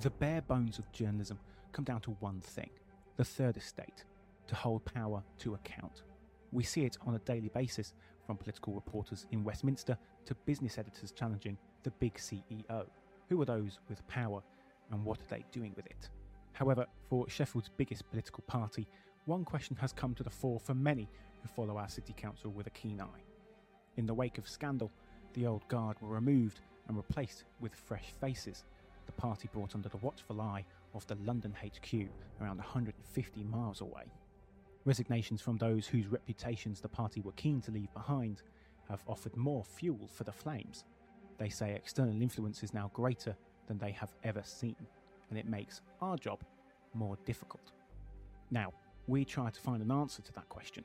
The bare bones of journalism come down to one thing the third estate, to hold power to account. We see it on a daily basis, from political reporters in Westminster to business editors challenging the big CEO. Who are those with power and what are they doing with it? However, for Sheffield's biggest political party, one question has come to the fore for many who follow our city council with a keen eye. In the wake of scandal, the old guard were removed and replaced with fresh faces. Party brought under the watchful eye of the London HQ around 150 miles away. Resignations from those whose reputations the party were keen to leave behind have offered more fuel for the flames. They say external influence is now greater than they have ever seen, and it makes our job more difficult. Now, we try to find an answer to that question.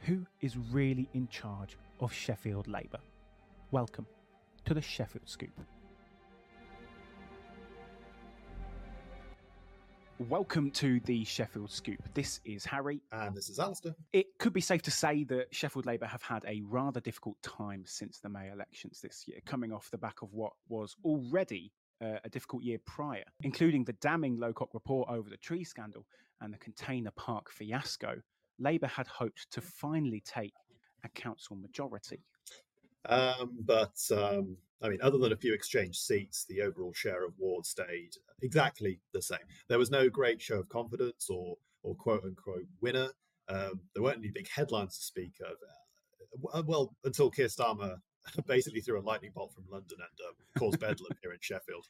Who is really in charge of Sheffield Labour? Welcome to the Sheffield Scoop. Welcome to the Sheffield Scoop. This is Harry. And this is Alistair. It could be safe to say that Sheffield Labour have had a rather difficult time since the May elections this year, coming off the back of what was already uh, a difficult year prior, including the damning Lowcock report over the tree scandal and the container park fiasco. Labour had hoped to finally take a council majority. Um, but um, I mean, other than a few exchange seats, the overall share of wards stayed exactly the same. There was no great show of confidence or or quote unquote winner. Um, there weren't any big headlines to speak of. Uh, well, until Keir Starmer basically threw a lightning bolt from London and uh, caused bedlam here in Sheffield.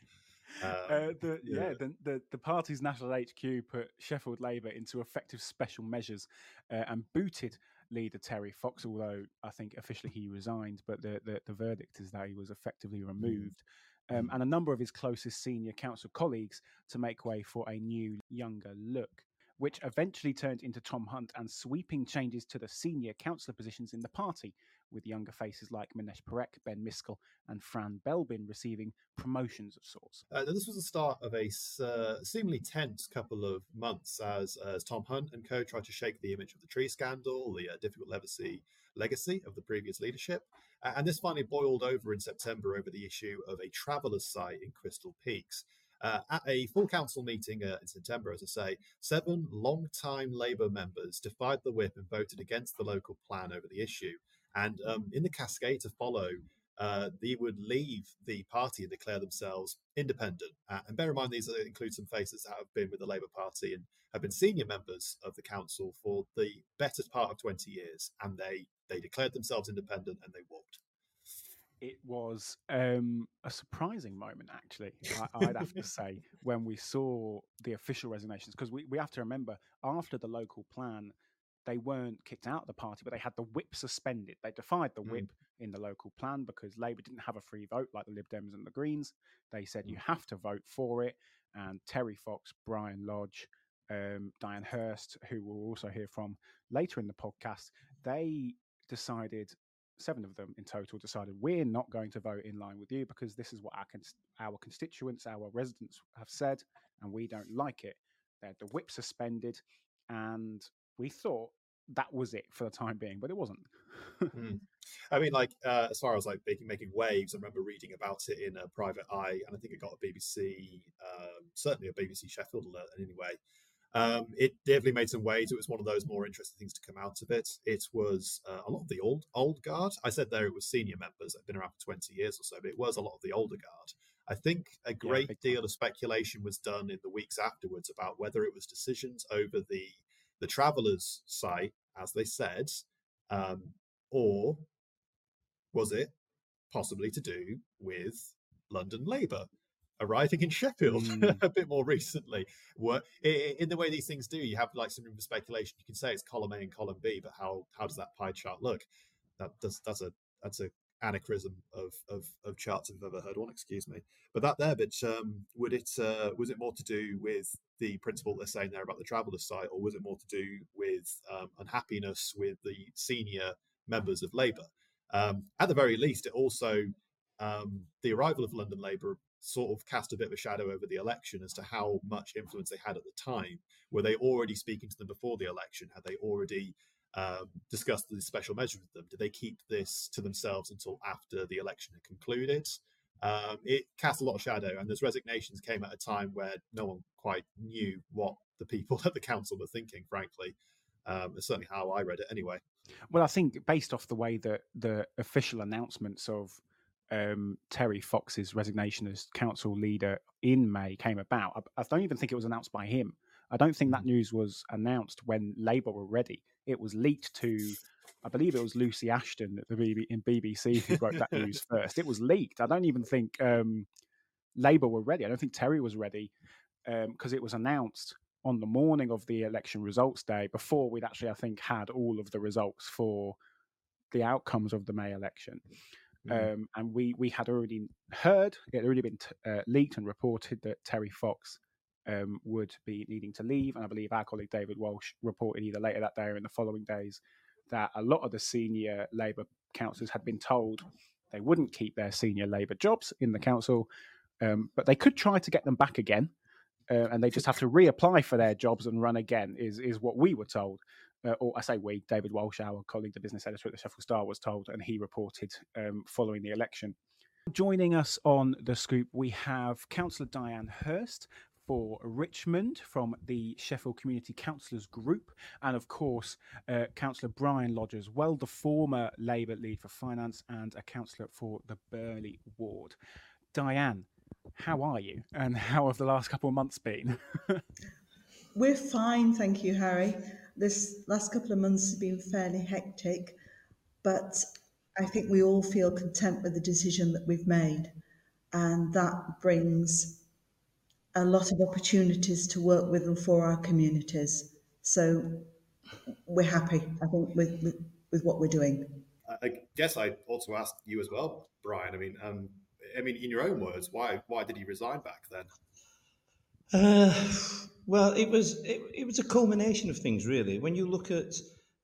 Um, uh, the, yeah, yeah the, the, the, party's national HQ put Sheffield Labour into effective special measures uh, and booted leader Terry Fox, although I think officially he resigned, but the, the, the verdict is that he was effectively mm. removed. Um, mm. and a number of his closest senior council colleagues to make way for a new, younger look which eventually turned into Tom Hunt and sweeping changes to the senior councillor positions in the party, with younger faces like Minesh Parekh, Ben Miskell, and Fran Belbin receiving promotions of sorts. Uh, this was the start of a uh, seemingly tense couple of months as, as Tom Hunt and co tried to shake the image of the tree scandal, the uh, difficult legacy, legacy of the previous leadership. and this finally boiled over in September over the issue of a traveller's site in Crystal Peaks. Uh, at a full council meeting uh, in September, as I say, seven long-time Labour members defied the whip and voted against the local plan over the issue. And um, in the cascade to follow, uh, they would leave the party and declare themselves independent. Uh, and bear in mind, these include some faces that have been with the Labour Party and have been senior members of the council for the better part of 20 years. And they, they declared themselves independent and they walked it was um, a surprising moment, actually, I, would have to say, when we saw the official resignations. Because we, we have to remember, after the local plan, they weren't kicked out of the party, but they had the whip suspended. They defied the whip mm. in the local plan because Labour didn't have a free vote like the Lib Dems and the Greens. They said mm. you have to vote for it. And Terry Fox, Brian Lodge, um, Diane Hurst, who we'll also hear from later in the podcast, they decided seven of them in total decided we're not going to vote in line with you because this is what our our constituents, our residents have said, and we don't like it. They had the whip suspended, and we thought that was it for the time being, but it wasn't. mm. I mean, like uh, as far as like making making waves, I remember reading about it in a private eye, and I think it got a BBC, um, certainly a BBC Sheffield alert anyway. Um, it definitely made some waves. It was one of those more interesting things to come out of it. It was uh, a lot of the old old guard. I said there it was senior members that had been around for 20 years or so, but it was a lot of the older guard. I think a great yeah, deal of speculation was done in the weeks afterwards about whether it was decisions over the the travellers' site, as they said, um, or was it possibly to do with London Labour? arriving in Sheffield mm. a bit more recently. in the way these things do, you have like some room for speculation. You can say it's column A and column B, but how how does that pie chart look? That does that's a that's a anachronism of, of, of charts I've ever heard one. Excuse me, but that there, but um, would it uh, was it more to do with the principle they're saying there about the traveller site, or was it more to do with um, unhappiness with the senior members of Labour? Um, at the very least, it also um, the arrival of London Labour sort of cast a bit of a shadow over the election as to how much influence they had at the time. Were they already speaking to them before the election? Had they already um, discussed the special measures with them? Did they keep this to themselves until after the election had concluded? um, it cast a lot of shadow, and those resignations came at a time where no one quite knew what the people at the council were thinking. Frankly, um, it's certainly how I read it, anyway. Well, I think based off the way that the official announcements of um, Terry Fox's resignation as council leader in May came about, I, don't even think it was announced by him. I don't think that mm. news was announced when Labour were ready. It was leaked to, I believe it was Lucy Ashton at the BB, in BBC who broke that news first. It was leaked. I don't even think um, Labour were ready. I don't think Terry was ready because um, it was announced on the morning of the election results day before we'd actually, I think, had all of the results for the outcomes of the May election. Mm. Um, and we we had already heard it had already been t- uh, leaked and reported that Terry Fox um, would be needing to leave, and I believe our colleague David Walsh reported either later that day or in the following days that a lot of the senior Labour councillors had been told they wouldn't keep their senior Labour jobs in the council, um, but they could try to get them back again uh, and they just have to reapply for their jobs and run again. Is is what we were told. Uh, or I say we, David Walsh, our colleague, the business editor at the Sheffield Star, was told, and he reported um, following the election. Joining us on the scoop, we have Councillor Diane Hurst for Richmond from the Sheffield Community Councillors Group, and of course, uh, Councillor Brian Lodgers, well, the former Labour lead for finance and a councillor for the Burley ward. Diane, how are you and how have the last couple of months been? We're fine, thank you, Harry. This last couple of months have been fairly hectic, but I think we all feel content with the decision that we've made, and that brings a lot of opportunities to work with and for our communities. So we're happy, I think, with, with, with what we're doing. I guess I also asked you as well, Brian. I mean, um, I mean, in your own words, why why did he resign back then? Uh, well, it was it, it was a culmination of things, really. When you look at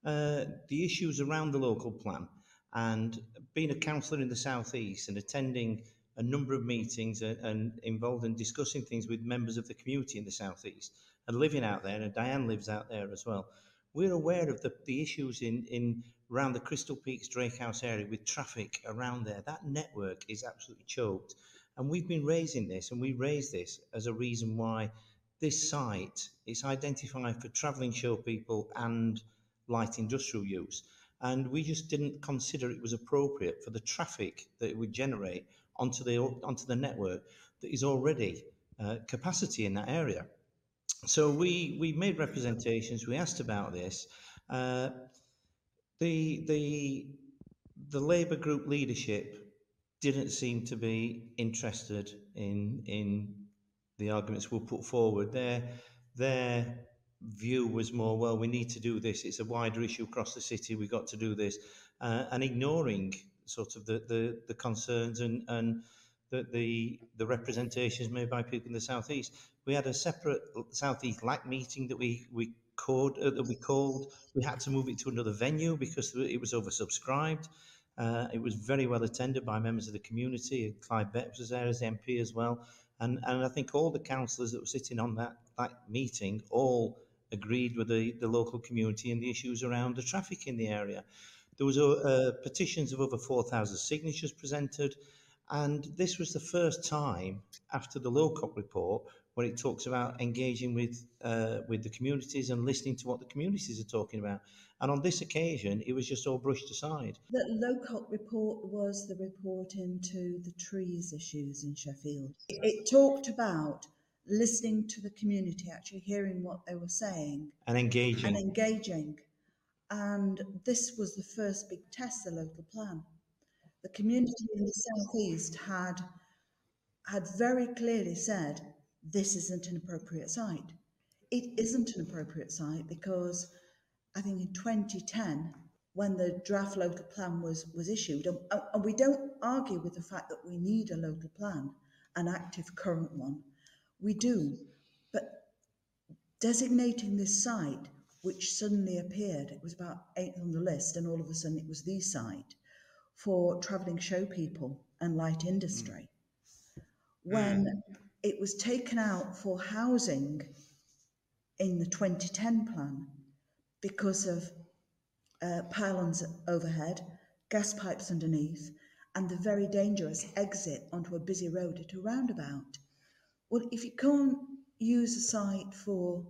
uh, the issues around the local plan and being a councillor in the southeast and attending a number of meetings and, and involved in discussing things with members of the community in the southeast and living out there, and Diane lives out there as well. We're aware of the, the issues in, in around the Crystal Peaks Drakehouse area with traffic around there. That network is absolutely choked. And we've been raising this, and we raised this as a reason why this site is identified for travelling show people and light industrial use. And we just didn't consider it was appropriate for the traffic that it would generate onto the onto the network that is already uh, capacity in that area. So we we made representations. We asked about this. Uh, the the the Labour group leadership didn't seem to be interested in in the arguments we put forward. Their their view was more, well, we need to do this. It's a wider issue across the city. We've got to do this, uh, and ignoring sort of the the, the concerns and and the, the representations made by people in the southeast. We had a separate southeast LAC meeting that we we called uh, that we called. We had to move it to another venue because it was oversubscribed. Uh, it was very well attended by members of the community. Clive Betts was there as MP as well, and and I think all the councillors that were sitting on that that meeting all agreed with the, the local community and the issues around the traffic in the area. There was a, uh, petitions of over 4,000 signatures presented, and this was the first time after the Lowcock report where it talks about engaging with uh, with the communities and listening to what the communities are talking about. And on this occasion, it was just all brushed aside. The Lowcock report was the report into the trees issues in Sheffield. It talked about listening to the community, actually hearing what they were saying, and engaging. And engaging. And this was the first big test, the local plan. The community in the southeast had had very clearly said this isn't an appropriate site. It isn't an appropriate site because I think in 2010, when the draft local plan was, was issued, and, and we don't argue with the fact that we need a local plan, an active current one. We do. But designating this site, which suddenly appeared, it was about eighth on the list, and all of a sudden it was the site for travelling show people and light industry. Mm. When it was taken out for housing in the 2010 plan because of uh, pylons overhead, gas pipes underneath, and the very dangerous exit onto a busy road at a roundabout. Well, if you can't use a site for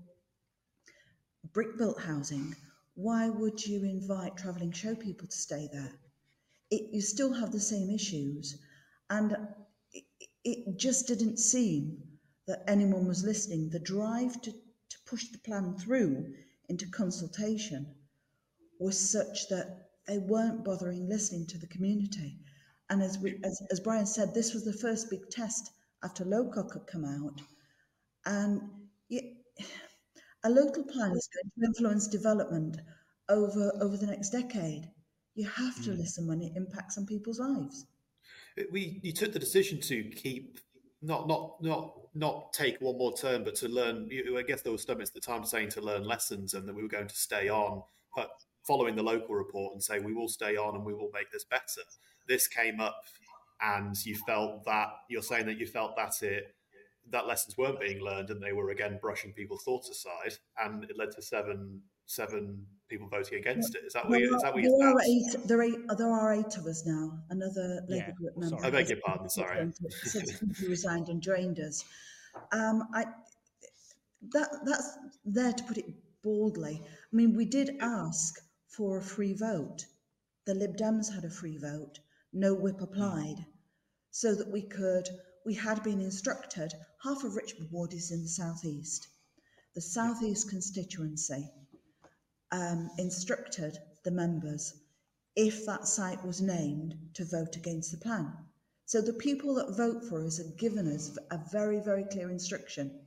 brick built housing, why would you invite travelling show people to stay there? It, you still have the same issues, and it, it just didn't seem that anyone was listening. The drive to, to push the plan through into consultation was such that they weren't bothering listening to the community. And as, we, as, as Brian said, this was the first big test after Lowcock had come out. And a local plan is going to influence development over, over the next decade. You have to mm. listen when it impacts on people's lives. We, you took the decision to keep not not not not take one more term, but to learn. I guess there were stomachs at the time saying to learn lessons and that we were going to stay on. But following the Lowcock report and say we will stay on and we will make this better. This came up, and you felt that you're saying that you felt that it that lessons weren't being learned and they were again brushing people's thoughts aside, and it led to seven seven people voting against it. Is that what, you, is that what there, are eight, there, are, there are eight of us now. Another Labour yeah, group member. I beg your pardon. Sorry. Who resigned and joined us. Um, I, that that's there to put it baldly. I mean, we did ask for a free vote. The Lib Dems had a free vote, no whip applied, so that we could, we had been instructed, half of Richmond Ward is in the southeast. The southeast constituency um, instructed the members, if that site was named, to vote against the plan. So the people that vote for us have given us a very, very clear instruction.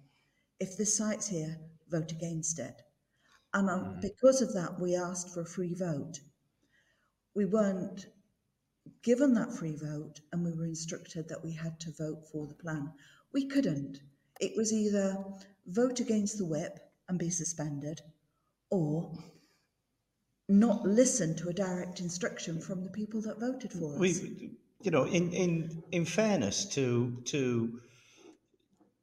If this site's here, vote against it. And mm. because of that, we asked for a free vote. We weren't given that free vote and we were instructed that we had to vote for the plan. We couldn't. It was either vote against the whip and be suspended or not listen to a direct instruction from the people that voted for us. We, you know, in, in, in fairness to, to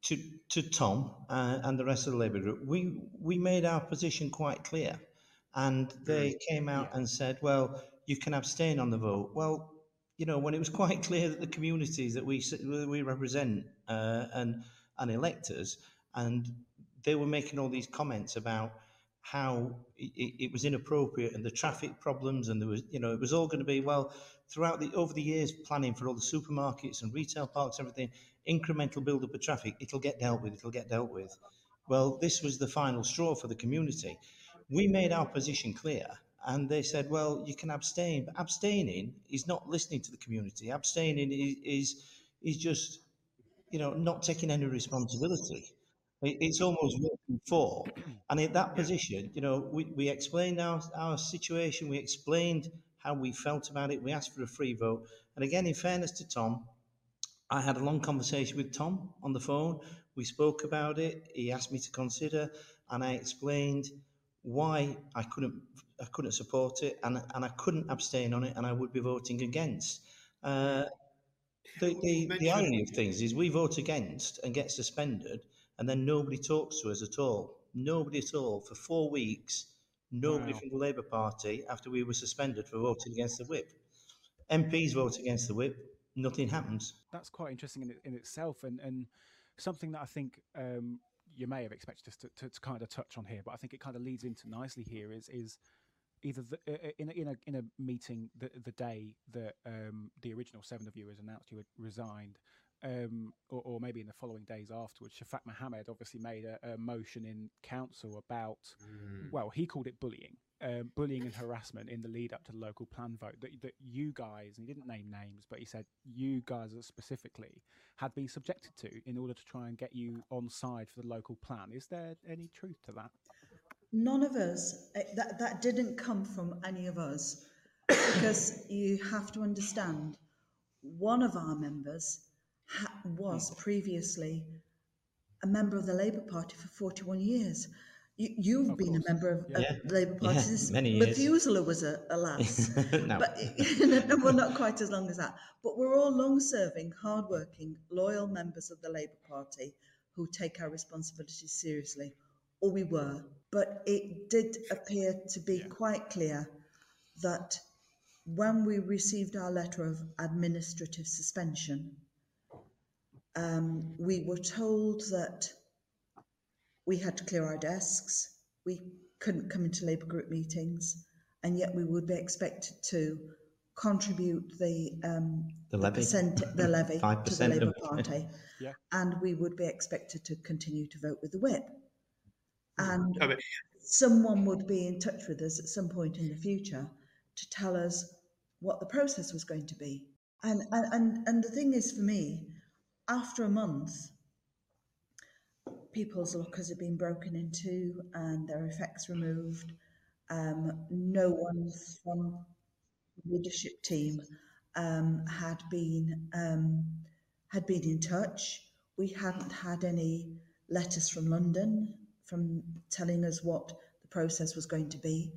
to, to Tom uh, and the rest of the Labour group, we, we made our position quite clear. And they came out yeah. and said, well, you can abstain on the vote. Well, you know, when it was quite clear that the communities that we we represent uh, and and electors, and they were making all these comments about how it, it, was inappropriate and the traffic problems, and there was, you know, it was all going to be well throughout the over the years planning for all the supermarkets and retail parks, everything incremental build up of traffic, it'll get dealt with, it'll get dealt with. Well, this was the final straw for the community. We made our position clear and they said, well, you can abstain. But abstaining is not listening to the community. Abstaining is, is, is just, you know, not taking any responsibility. It's almost working for. And in that position, you know, we, we explained our, our situation, we explained how we felt about it, we asked for a free vote. And again, in fairness to Tom, I had a long conversation with Tom on the phone. We spoke about it. He asked me to consider, and I explained why I couldn't I couldn't support it, and and I couldn't abstain on it, and I would be voting against. Uh, the, the, the irony of things is we vote against and get suspended, and then nobody talks to us at all. Nobody at all for four weeks. Nobody wow. from the Labour Party after we were suspended for voting against the whip. MPs vote against the whip nothing happens. That's quite interesting in, in itself, and, and something that I think um, you may have expected us to, to, to, kind of touch on here, but I think it kind of leads into nicely here is is either the, uh, in, a, in a in a meeting the the day that um, the original seven of you has announced you had resigned, um, or, or, maybe in the following days afterwards, Shaffaq Mohammed obviously made a, a motion in council about, mm. well, he called it bullying, um, bullying and harassment in the lead up to the local plan vote. That, that you guys, and he didn't name names, but he said you guys specifically had been subjected to in order to try and get you on side for the local plan. Is there any truth to that? None of us. Eh, that that didn't come from any of us, because you have to understand, one of our members ha- was previously a member of the Labour Party for 41 years. You, have been course. a member of, yeah. of Labour Party yeah, many years. Methuselah was a, a lass, no. but well, not quite as long as that. But we're all long-serving, hard-working, loyal members of the Labour Party who take our responsibilities seriously, or we were. But it did appear to be yeah. quite clear that when we received our letter of administrative suspension, um, we were told that we had to clear our desks, we couldn't come into Labour group meetings, and yet we would be expected to contribute the um, The levy. percent, the levy to the 5% of Labour. Party, Yeah. and we would be expected to continue to vote with the whip. And I mean, someone would be in touch with us at some point in the future to tell us what the process was going to be. And and and, and the thing is for me, after a month, people's lockers have been broken into and their effects removed. Um, no one from the leadership team um, had been um, had been in touch. We hadn't had any letters from London from telling us what the process was going to be,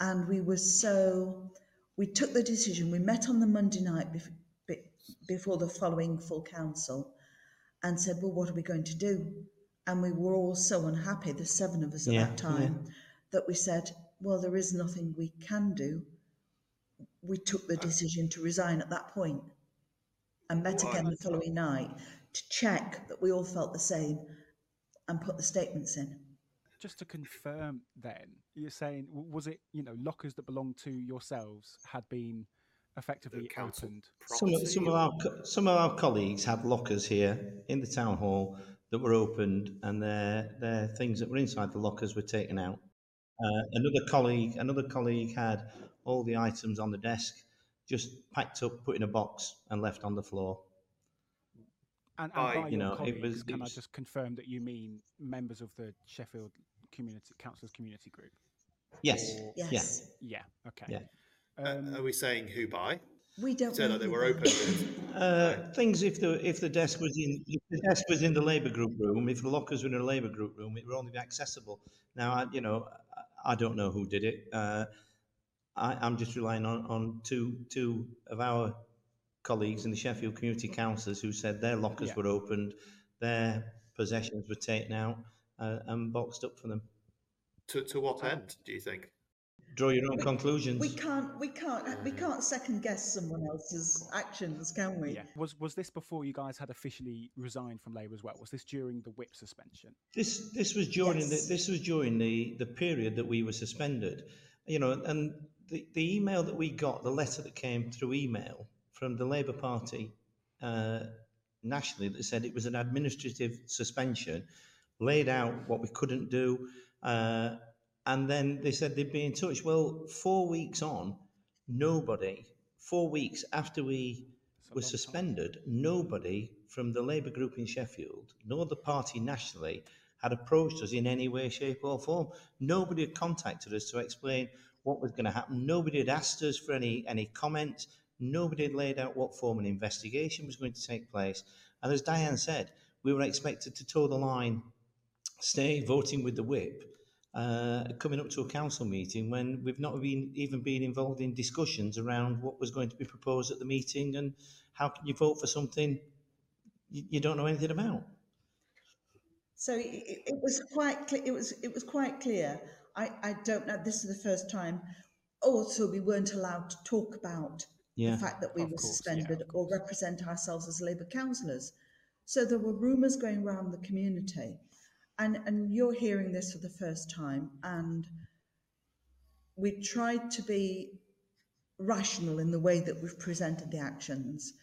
and we were so we took the decision. We met on the Monday night bef- be- before the following full council, and said, "Well, what are we going to do?" And we were all so unhappy, the seven of us at Yeah, that time, that we said, "Well, there is nothing we can do." We took the decision to resign at that point, and met again the following night to check that we all felt the same, and put the statements in. Just to confirm, then you're saying was it you know lockers that belonged to yourselves had been effectively council opened? Some, of- some of our some of our colleagues had lockers here in the town hall that were opened, and their their things that were inside the lockers were taken out. Uh, another colleague another colleague had all the items on the desk just packed up, put in a box, and left on the floor. And, and I- by you your know, it colleagues, was- it can was- I just confirm that you mean members of the Sheffield Community Councillors Community Group? Yes, Or- Yes, Yeah. Okay. Yeah. Uh, Um, are we saying who by? we don't. So that they were open. Uh, things if the if the desk was in if the desk was in the Labour group room, if the lockers were in a Labour group room, it would only be accessible. Now, I, you know, I, I don't know who did it. Uh, I, I'm just relying on, on two two of our colleagues in the Sheffield Community Councillors who said their lockers Yeah. were opened, their possessions were taken out uh, and boxed up for them. To, to what end, do you think? Draw your own conclusions. We can't, we can't, we can't second guess someone else's actions, can we? yeah. Was was this before you guys had officially resigned from Labour as well? Was this during the whip suspension? This this was during Yes. the this was during the the period that we were suspended, you know, and the, the email that we got, the letter that came through email from the Labour Party uh, nationally that said it was an administrative suspension, laid out what we couldn't do, uh, and then they said they'd be in touch. Well, four weeks on, nobody. Four weeks after we were long time. suspended, nobody from the Labour group in Sheffield, nor the party nationally, had approached us in any way, shape, or form. Nobody had contacted us to explain what was going to happen. Nobody had asked us for any, any comments. Nobody had laid out what form an investigation was going to take place. And as Diane said, we were expected to toe the line, stay voting with the whip, uh, coming up to a council meeting when we've not been even been involved in discussions around what was going to be proposed at the meeting and how can you vote for something you, don't know anything about. So it, it- it was quite clear, it was, it was quite clear. I, I don't know, this is the first time. Also, we weren't allowed to talk about Yeah. the fact that we were course, suspended of or represent ourselves as Labour councillors. So there were rumours going around the community. And, and you're hearing this for the first time. And we tried to be rational in the way that we've presented the actions.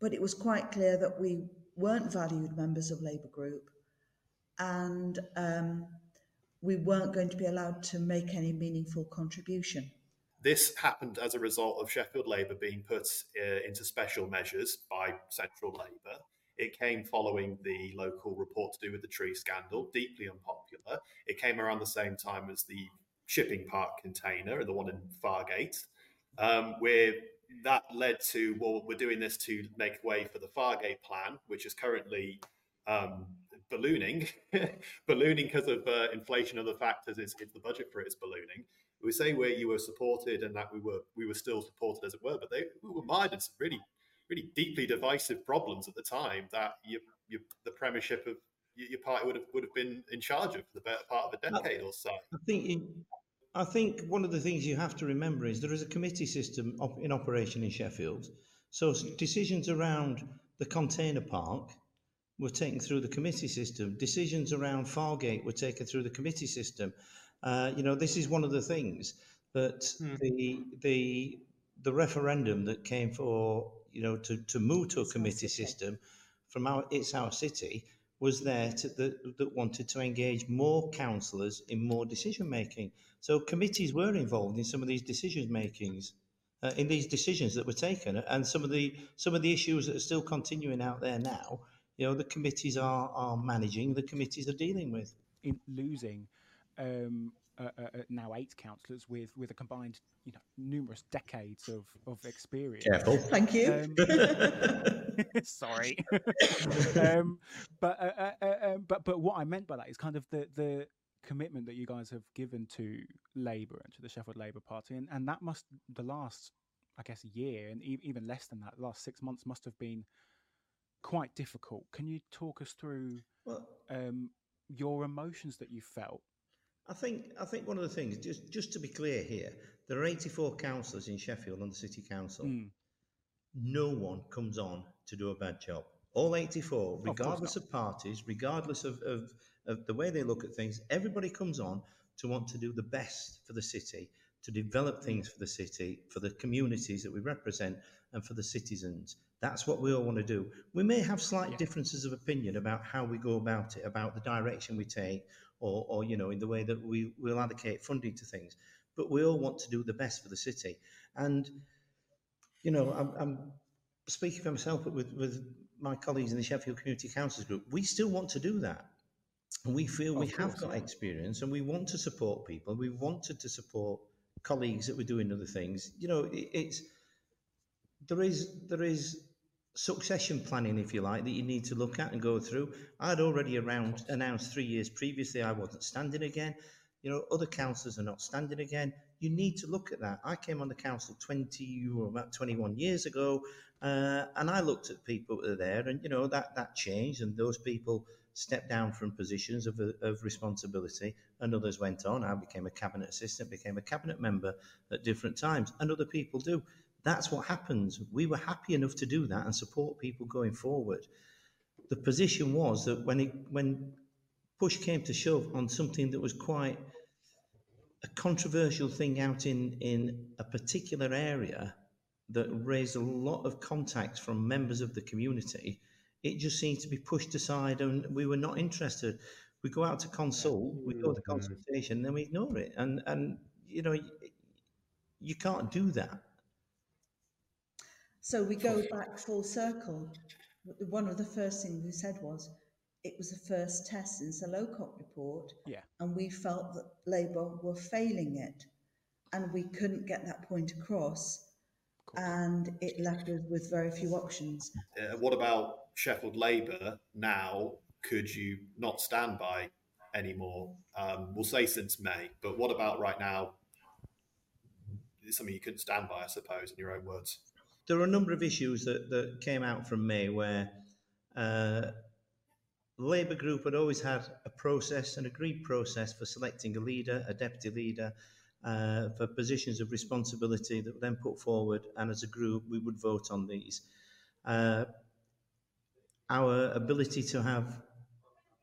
But it was quite clear that we weren't valued members of Labour group and um, we weren't going to be allowed to make any meaningful contribution. This happened as a result of Sheffield Labour being put uh, into special measures by Central Labour. It came following the Lowcock report to do with the tree scandal, deeply unpopular. It came around the same time as the shipping park container, the one in Fargate, um, where that led to, well, we're doing this to make way for the Fargate plan, which is currently um, ballooning, ballooning because of uh, inflation and other factors. It's, it's the budget for it is ballooning. We say where you were supported and that we were we were still supported as it were, but they we were mired in some really really deeply divisive problems at the time that you, you the premiership of your party would have would have been in charge of for the better part of a decade or so. I think you, I think one of the things you have to remember is there is a committee system op- in operation in Sheffield. So decisions around the container park were taken through the committee system. Decisions around Fargate were taken through the committee system. Uh, you know, this is one of the things that the the the referendum that came for you know to, to move to a committee system from our it's our city was there to, that, that wanted to engage more councillors in more decision making. So committees were involved in some of these decision makings, uh, in these decisions that were taken, and some of the some of the issues that are still continuing out there now. You know, the committees are are managing, the committees are dealing with. in losing um, uh, uh, uh, now eight councillors with with a combined you know numerous decades of of experience. Careful. Thank you. Um, sorry, um, but uh, uh, uh, um, but but what I meant by that is kind of the the commitment that you guys have given to Labour and to the Sheffield Labour Party, and, and that must the last I guess year and e- even less than that, the last six months must have been quite difficult. Can you talk us through Well, um, your emotions that you felt? I think I think one of the things, just just to be clear here, there are 84 councillors in Sheffield on the city council. Mm. No one comes on to do a bad job. All 84, regardless not. of parties, regardless of, of, of the way they look at things, everybody comes on to want to do the best for the city, to develop things for the city, for the communities that we represent, and for the citizens. That's what we all want to do. We may have slight Yeah. differences of opinion about how we go about it, about the direction we take, or, or you know, in the way that we will allocate funding to things. But we all want to do the best for the city. And you know, I'm, I'm speaking for myself, but with, with my colleagues in the Sheffield Community Councils Group, we still want to do that. And we feel we Of have got yeah. experience and we want to support people. We wanted to support colleagues that were doing other things. You know, it, it's there is there is succession planning, if you like, that you need to look at and go through. I'd already around announced three years previously I wasn't standing again. You know, other councillors are not standing again. You need to look at that. I came on the council 20 or about 21 years ago, uh, and I looked at people that are there, and you know that that changed, and those people stepped down from positions of, of responsibility, and others went on. I became a cabinet assistant, became a cabinet member at different times, and other people do. That's what happens. We were happy enough to do that and support people going forward. The position was that when it when push came to shove on something that was quite a controversial thing out in in a particular area that raised a lot of contacts from members of the community, it just seemed to be pushed aside and we were not interested. We go out to consult, we go to mm-hmm. consultation, then we ignore it. And and you know you can't do that. So we go back full circle. One of the first things we said was it was the first test since the Lowcock report, Yeah. and we felt that Labour were failing it, and we couldn't get that point across, and it left us with very few options. Uh, what about Sheffield Labour now? Could you not stand by anymore? Um, we'll say since May, but what about right now? It's something you couldn't stand by, I suppose, in your own words. There were a number of issues that, that came out from May where uh, Labour Group had always had a process, an agreed process for selecting a leader, a deputy leader, uh, for positions of responsibility that were then put forward, and as a group we would vote on these. Uh, our ability to have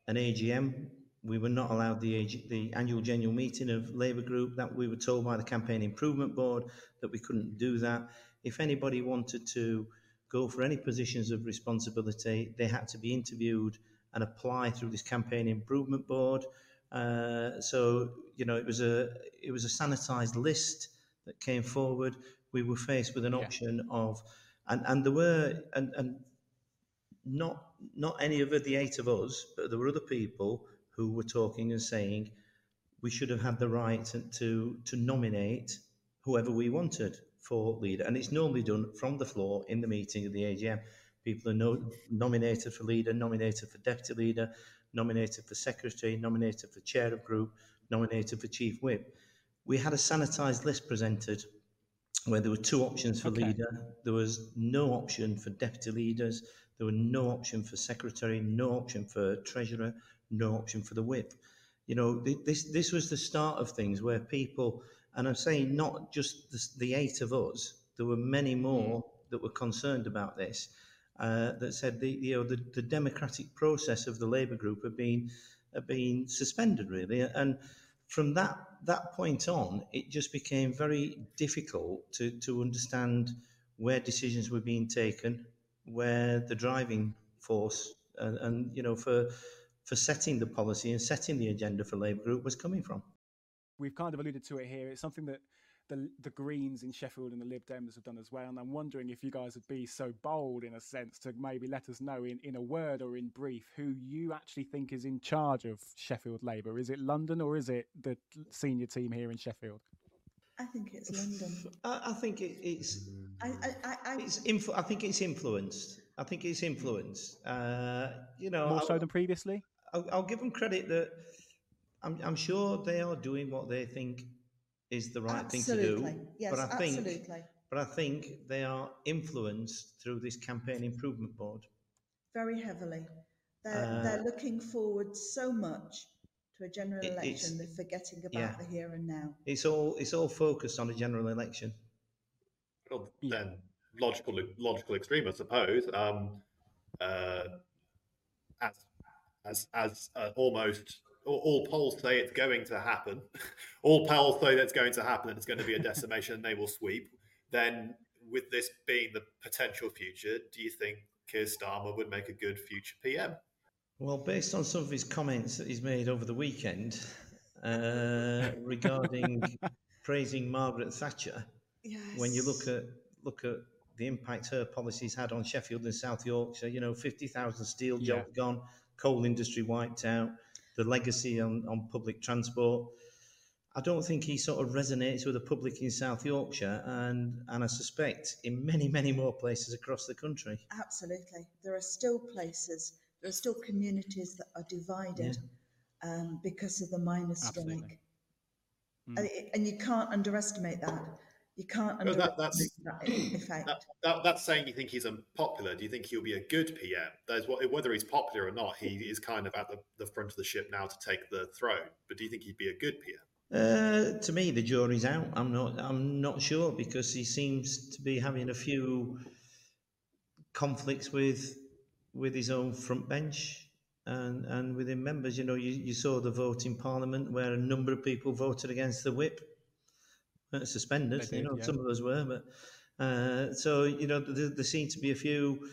an AGM, we were not allowed the, AG, the annual general meeting of Labour Group. That we were told by the Campaign Improvement Board that we couldn't do that. If anybody wanted to go for any positions of responsibility, they had to be interviewed and apply through this Campaign Improvement Board. Uh, so you know, it was a it was a sanitised list that came forward. We were faced with an Yeah. option of, and and there were and and not not any of the eight of us, but there were other people who were talking and saying we should have had the right to, to nominate whoever we wanted for leader, and it's normally done from the floor in the meeting of the AGM. People are no, nominated for leader, nominated for deputy leader, nominated for secretary, nominated for chair of group, nominated for chief whip. We had a sanitised list presented where there were two options for Okay. leader. There was no option for deputy leaders. There were no option for secretary, no option for treasurer, no option for the whip. You know, this this was the start of things where people, and I'm saying not just the, the eight of us, there were many more that were concerned about this. Uh, that said the you know the, the democratic process of the Labour group had been had been suspended really, and from that that point on, it just became very difficult to to understand where decisions were being taken, where the driving force and, and you know for for setting the policy and setting the agenda for Labour Group was coming from. We've kind of alluded to it here. It's something that the the Greens in Sheffield and the Lib Dems have done as well. And I'm wondering if you guys would be so bold, in a sense, to maybe let us know in, in a word or in brief who you actually think is in charge of Sheffield Labour. Is it London or is it the senior team here in Sheffield? I think it's London. I, I think it, it's. I, I, I, It's influ- I think it's influenced. I think it's influenced. Uh, you know, More so I'll, than previously? I'll, I'll give them credit that I'm, I'm sure they are doing what they think is the right thing to do. Yes, but I think, but I think they are influenced through this campaign improvement board. Very heavily. They're, Uh, they're looking forward so much to a general It- election, they're forgetting about yeah. the here and now. It's all it's all focused on a general election. Well, then logical logical extreme, I suppose. Um, uh, as as as uh, almost all, all polls say it's going to happen. all polls say that's going to happen, and it's going to be a decimation, and they will sweep. Then, with this being the potential future, do you think Keir Starmer would make a good future PM? Well, based on some of his comments that he's made over the weekend uh, regarding praising Margaret Thatcher, Yes. when you look at look at the impact her policies had on Sheffield and South Yorkshire, you know, fifty thousand steel Yeah. jobs gone, coal industry wiped out, the legacy on, on public transport. I don't think he sort of resonates with the public in South Yorkshire, and and I suspect in many many more places across the country. Absolutely. There are still places, there are still communities that are divided um, because of the miners' Absolutely. strike. Mm. And, and you can't underestimate that. You can't Well, that- underestimate that. That, that, that's saying you think he's unpopular. Do you think he'll be a good PM? There's what, whether he's popular or not, he is kind of at the, the front of the ship now to take the throne. But do you think he'd be a good PM? Uh, to me, the jury's out. I'm not. I'm not sure because he seems to be having a few conflicts with with his own front bench and and within members. You know, you, you saw the vote in Parliament where a number of people voted against the whip, uh, suspended. They you know, yeah. some of us were, but uh, so you know, there, there seem to be a few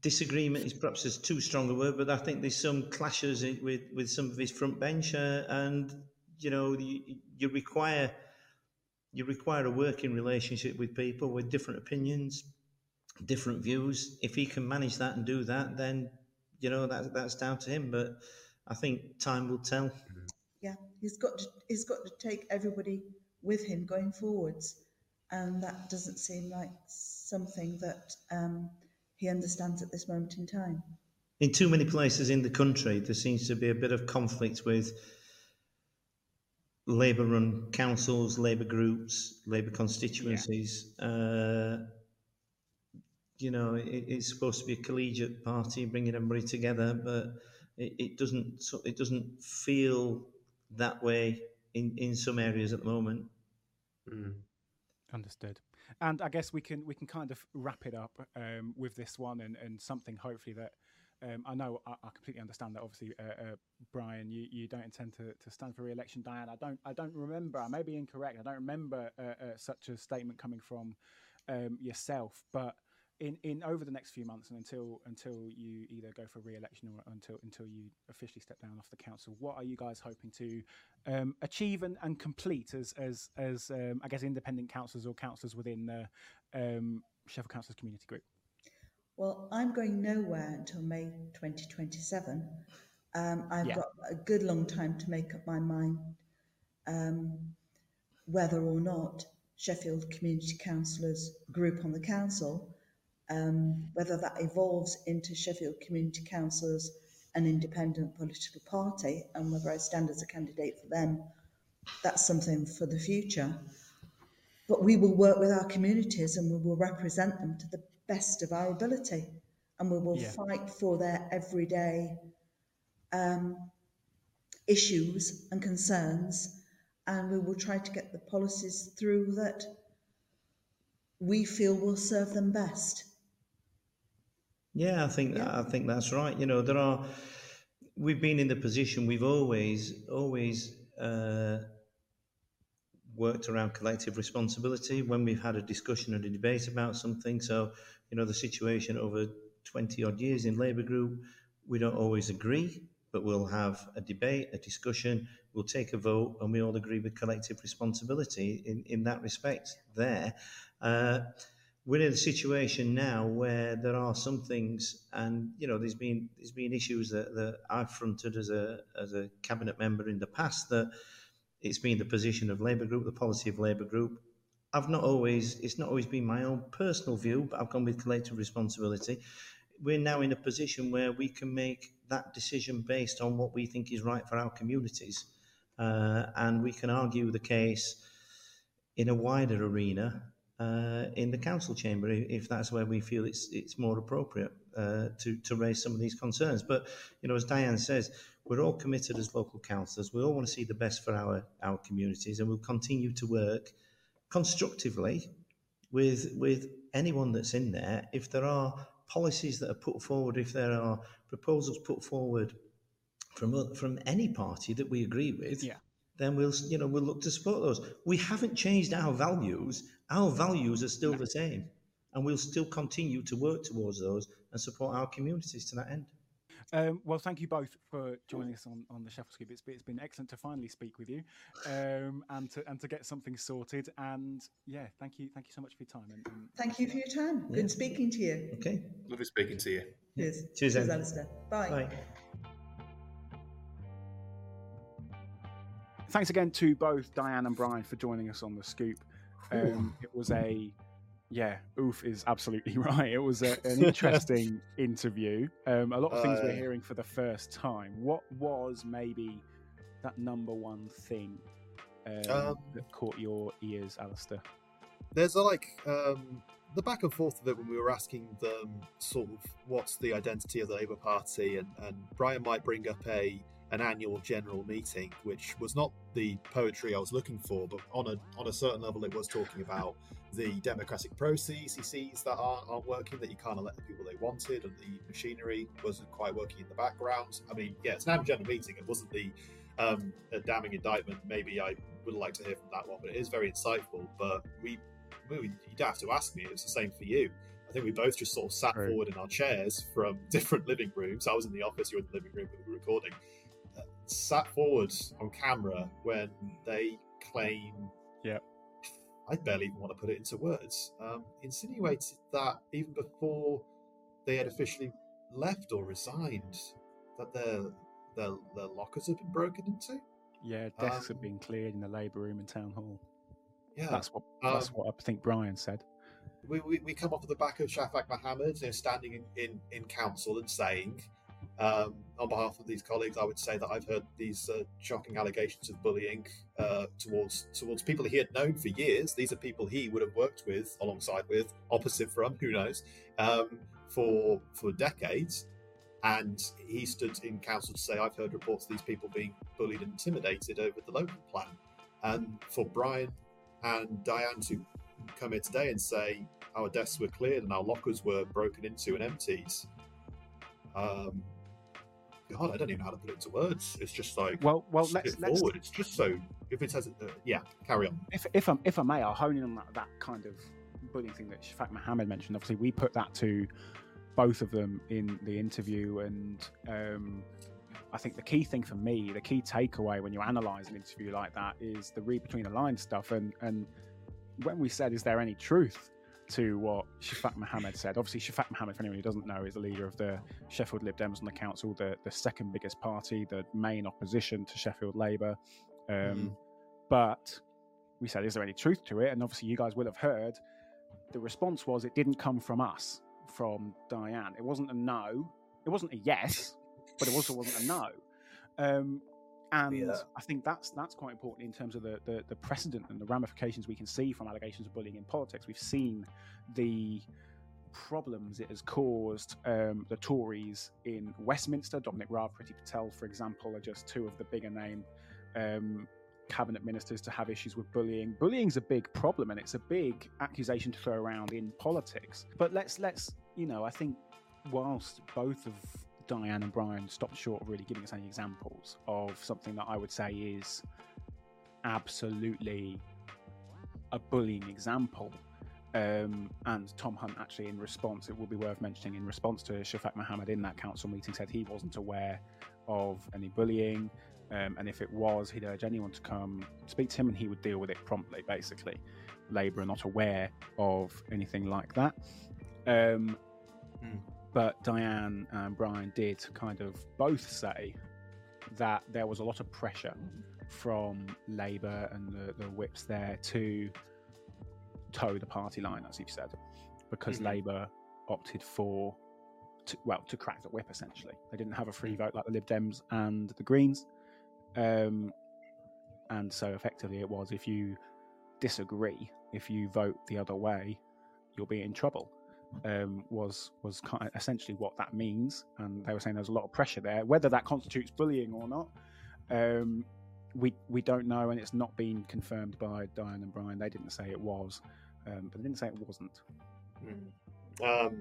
disagreement is perhaps is too strong a word, but I think there's some clashes with with some of his front bench, uh, and you know you, you require you require a working relationship with people with different opinions, different views. If he can manage that and do that, then you know that that's down to him. But I think time will tell. Yeah, he's got to, he's got to take everybody with him going forwards, and that doesn't seem like something that um, he understands at this moment in time. In too many places in the country, there seems to be a bit of conflict with Labour run councils, Labour groups, Labour constituencies. Uh, you know, it, it's supposed to be a collegiate party, bringing everybody together, but it, it doesn't. It doesn't feel that way in, in some areas at the moment. Understood. And I guess we can we can kind of wrap it up um, with this one and, and something hopefully that um, I know I, I completely understand that obviously uh, uh, Brian you, you don't intend to, to stand for re-election Diane I don't I don't remember I may be incorrect I don't remember uh, uh, such a statement coming from um, yourself but in, in over the next few months and until until you either go for re-election or until until you officially step down off the council, what are you guys hoping to um, achieve and, and complete as as as um, I guess independent councillors or councillors within the um, Sheffield Councillors Community Group? Well, I'm going nowhere until May 2027. Um, I've Yeah. got a good long time to make up my mind um, whether or not Sheffield Community Councillors group on the council, um, whether that evolves into Sheffield Community Councillors, an independent political party, and whether I stand as a candidate for them, that's something for the future. But we will work with our communities and we will represent them to the best of our ability. And we will Yeah. fight for their everyday um, issues and concerns, and we will try to get the policies through that we feel will serve them best. Yeah, I think Yeah. I think that's right. You know, there are we've been in the position we've always always uh, worked around collective responsibility when we've had a discussion and a debate about something. So, you know, the situation over twenty odd years in Labour Group, we don't always agree, but we'll have a debate, a discussion, we'll take a vote, and we all agree with collective responsibility in in that respect. There. Uh, we're in a situation now where there are some things, and you know, there's been there's been issues that, that I've fronted as a as a cabinet member in the past that it's been the position of Labour Group, the policy of Labour Group. I've not always it's not always been my own personal view, but I've gone with collective responsibility. We're now in a position where we can make that decision based on what we think is right for our communities, uh, and we can argue the case in a wider arena uh, in the council chamber if that's where we feel it's it's more appropriate uh, to to raise some of these concerns. But you know, as Diane says, we're all committed as local councillors. We all want to see the best for our our communities, and we'll continue to work constructively with with anyone that's in there. If there are policies that are put forward, if there are proposals put forward from from any party that we agree with, Yeah. Then we'll you know we'll look to support those. We haven't changed our values. Our values are still the same, and we'll still continue to work towards those and support our communities to that end. Um, well, thank you both for joining us on, on the Sheffield Scoop. It's been, it's been excellent to finally speak with you um, and to and to get something sorted. And yeah, thank you, thank you so much for your time. And, and Thank you for your time. Yeah. Good speaking to you. Okay. Lovely speaking to you. Cheers. Cheers, then. Alistair. Bye. Bye. Thanks again to both Diane and Brian for joining us on the scoop. Um, it was a yeah, oof is absolutely right. It was a, an interesting interview. Um, a lot of things we're Uh, hearing for the first time. What was maybe that number one thing um, Um, that caught your ears, Alistair? There's a, like um, the back and forth of it when we were asking them sort of what's the identity of the Labour Party, and, and Brian might bring up a an annual general meeting, which was not the poetry I was looking for, but on a on a certain level, it was talking about the democratic processes that aren't, aren't working, that you can't elect the people they wanted, and the machinery wasn't quite working in the background. I mean, yeah, it's an annual general meeting. It wasn't the um, a damning indictment. Maybe I would like to hear from that one, but it is very insightful. But we well, you don't have to ask me. It was the same for you. I think we both just sort of sat Right. forward in our chairs from different living rooms. I was in the office, you were in the living room, but we were recording. Sat forward on camera when they claim. Yep. I barely even want to put it into words. Um, insinuated that even before they had officially left or resigned, that their their, their lockers had been broken into. Yeah, desks have Um, been cleared in the Labour room in Town Hall. Yeah, That's what that's Um, what I think Brian said. we, we, we come off of the back of Shaffaq Mohammed, you know, standing in, in, in council and saying, um, on behalf of these colleagues, I would say that I've heard these uh, shocking allegations of bullying uh, towards towards people he had known for years. These are people he would have worked with, alongside with, opposite from, who knows, um, for for decades. And he stood in council to say, I've heard reports of these people being bullied and intimidated over the local plan. And for Brian and Diane to come here today and say our desks were cleared and our lockers were broken into and emptied. Um, God, I don't even know how to put it into words. It's just like Well, well, let's let's straightforward. It's just so. If it says, uh, yeah, carry on. if if I, if I may, I'll hone in on that, that kind of bullying thing that Shaffaq Mohammed mentioned. Obviously, we put that to both of them in the interview, and um, I think the key thing for me, the key takeaway when you analyse an interview like that, is the read between the lines stuff. And and when we said, is there any truth to what Shaffaq Mohammed said? Obviously, Shaffaq Mohammed, for anyone who doesn't know, is the leader of the Sheffield Lib Dems on the council, the the second biggest party, the main opposition to Sheffield Labour. Um, Mhm. But we said, is there any truth to it? And obviously, you guys will have heard the response was it didn't come from us, from Diane. It wasn't a no, it wasn't a yes, but it also wasn't a no. Um, and Yeah. I think that's that's quite important in terms of the, the the precedent and the ramifications we can see from allegations of bullying in politics. We've seen the problems it has caused um, the Tories in Westminster. Dominic Raab, Priti Patel, for example, are just two of the bigger name um, cabinet ministers to have issues with bullying. Bullying's a big problem, and it's a big accusation to throw around in politics. But let's let's you know, I think whilst both of Diane and Brian stopped short of really giving us any examples of something that I would say is absolutely a bullying example. Um, and Tom Hunt actually, in response, it will be worth mentioning, in response to Shaffaq Mohammed in that council meeting, said he wasn't aware of any bullying. Um, and if it was, he'd urge anyone to come speak to him and he would deal with it promptly, basically. Labour are not aware of anything like that. Um, mm. But Diane and Brian did kind of both say that there was a lot of pressure from Labour and the, the whips there to toe the party line, as you've said, because mm-hmm. Labour opted for, to, well, to crack the whip essentially. They didn't have a free mm. vote like the Lib Dems and the Greens. Um, and so effectively it was if you disagree, if you vote the other way, you'll be in trouble. Um, was was kind of essentially what that means, and they were saying there's a lot of pressure there. Whether that constitutes bullying or not, um, we we don't know, and it's not been confirmed by Diane and Brian. They didn't say it was, um, but they didn't say it wasn't. Mm.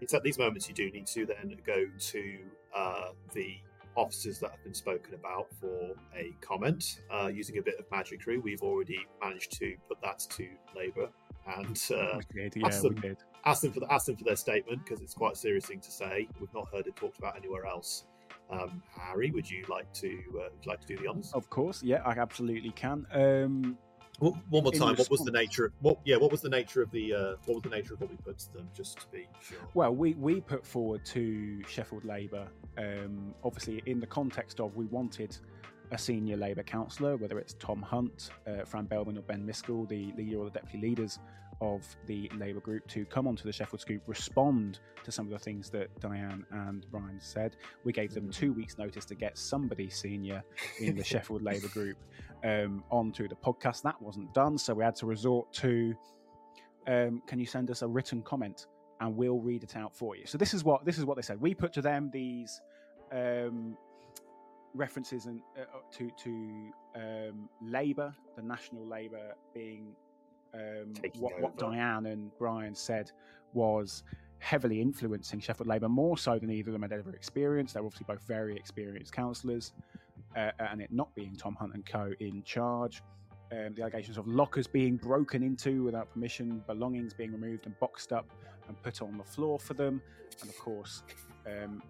It's at these moments you do need to then go to uh, the officers that have been spoken about for a comment. Uh, using a bit of magicry, we've already managed to put that to Labour and uh, did, yeah, ask, them, ask, them, for the, ask them for their statement because it's quite a serious thing to say. We've not heard it talked about anywhere else. Um, Harry, would you like to uh, would you like to do the honors? Of course, yeah, I absolutely can. Um, well, one more time. What was the nature? Of, what yeah? What was the nature of the? Uh, what was the nature of what we put to them? Just to be sure. Well, we we put forward to Sheffield Labour, um, obviously in the context of we wanted a senior Labour councillor, whether it's Tom Hunt, uh, Fran Belbin, or Ben Miskell, the leader or the deputy leaders of the Labour group, to come onto the Sheffield Scoop, respond to some of the things that Diane and Brian said. We gave them two weeks' notice to get somebody senior in the Sheffield Labour group um, onto the podcast. That wasn't done, so we had to resort to um, can you send us a written comment and we'll read it out for you. So this is what this is what they said. We put to them these um, references and uh, uh, to to um, Labour, the National Labour being um, what, what, Diane and Brian said was heavily influencing Sheffield Labour more so than either of them had ever experienced. They're obviously both very experienced councillors, uh, and it not being Tom Hunt and co in charge. Um, the allegations of lockers being broken into without permission, belongings being removed and boxed up and put on the floor for them, and of course, um,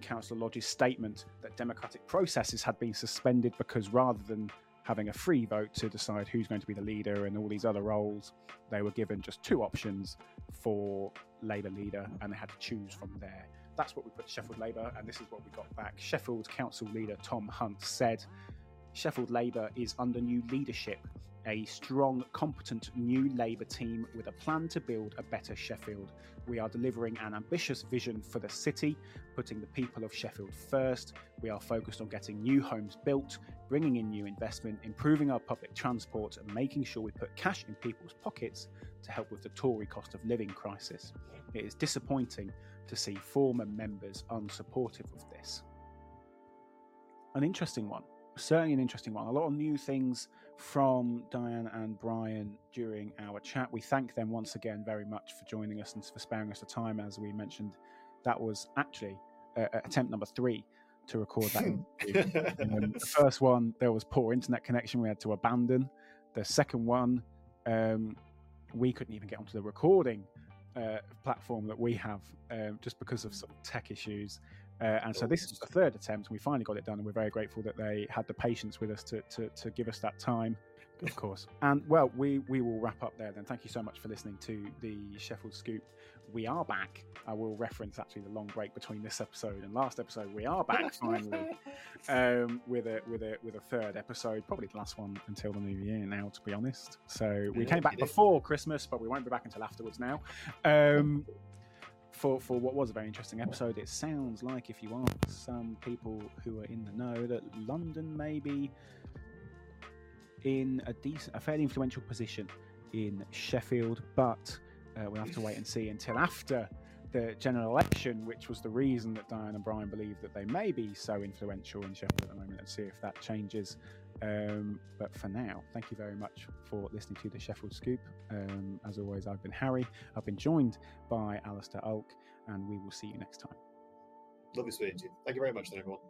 Councillor Lodge's statement that democratic processes had been suspended because rather than having a free vote to decide who's going to be the leader and all these other roles, they were given just two options for Labour leader and they had to choose from there. That's what we put Sheffield Labour, and this is what we got back. Sheffield Council leader Tom Hunt said Sheffield Labour is under new leadership a strong, competent new Labour team with a plan to build a better Sheffield. We are delivering an ambitious vision for the city, putting the people of Sheffield first. We are focused on getting new homes built, bringing in new investment, improving our public transport, and making sure we put cash in people's pockets to help with the Tory cost of living crisis. It is disappointing to see former members unsupportive of this. An interesting one certainly an interesting one. A lot of new things from Diane and Brian during our chat. We thank them once again very much for joining us and for sparing us the time. As we mentioned, that was actually uh, attempt number three to record that. um, the first one, there was poor internet connection we had to abandon. The second one, um, we couldn't even get onto the recording uh, platform that we have um, just because of some tech issues. Uh, and so this is the third attempt, and we finally got it done, and we're very grateful that they had the patience with us to, to, to give us that time, of course. And well, we, we will wrap up there then. Thank you so much for listening to the Sheffield Scoop. We are back. I will reference actually the long break between this episode and last episode. We are back finally um, with a with a with a third episode, probably the last one until the new year now, to be honest. So we came back before Christmas, but we won't be back until afterwards now. Um, for, for what was a very interesting episode. It sounds like, if you ask some people who are in the know, that London may be in a decent, a fairly influential position in Sheffield, but uh, we'll have to wait and see until after the general election, which was the reason that Diane and Brian believe that they may be so influential in Sheffield at the moment, and see if that changes. Um, but for now, thank you very much for listening to the Sheffield Scoop. Um, as always, I've been Harry. I've been joined by Alistair Ulk, and we will see you next time. Lovely speaking to you. Thank you very much, then, everyone.